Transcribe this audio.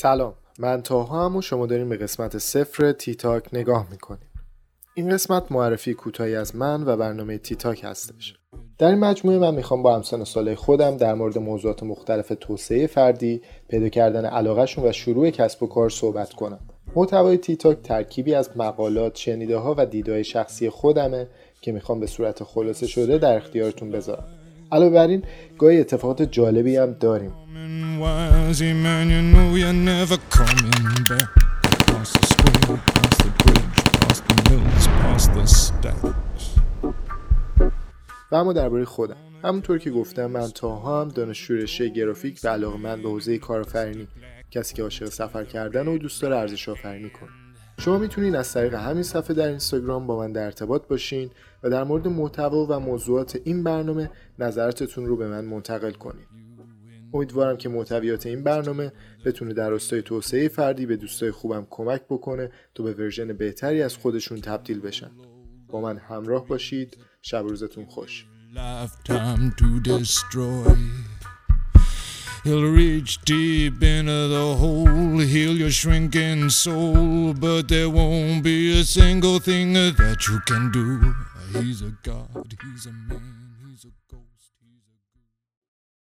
سلام. من طاها ام و شما داریم به قسمت صفر تیتاک نگاه می‌کنیم. این قسمت معرفی کوتاهی از من و برنامه تیتاک هستش. در این مجموعه من می‌خوام با هم سن و سالای خودم در مورد موضوعات مختلف توسعه فردی پیدا کردن علاقهشون و شروع کسب و کار صحبت کنم. محتوای تیتاک ترکیبی از مقالات شنیده ها و دیده‌های شخصی خودمه که می‌خوام به صورت خلاصه شده در اختیارتون بذارم. علاوه بر این گاهی اتفاقات جالبی هم داریم. و اما درباره خودم. همونطور که گفتم من تاها هم دانشجو رشته گرافیک و علاقه من به حوزه کارآفرینی کسی که عاشق سفر کردن و دوست داره ارزش آفرینی کنه. شما می‌تونید از طریق همین صفحه در اینستاگرام با من در ارتباط باشین و در مورد محتوا و موضوعات این برنامه نظراتتون رو به من منتقل کنید امیدوارم که محتویات این برنامه بتونه در راستای توسعه فردی به دوستای خوبم کمک بکنه تا به ورژن بهتری از خودشون تبدیل بشن. با من همراه باشید. شب روزتون خوش. He'll reach deep into the hole, heal your shrinking soul, but there won't be a single thing that you can do. He's a god, he's a man, he's a ghost.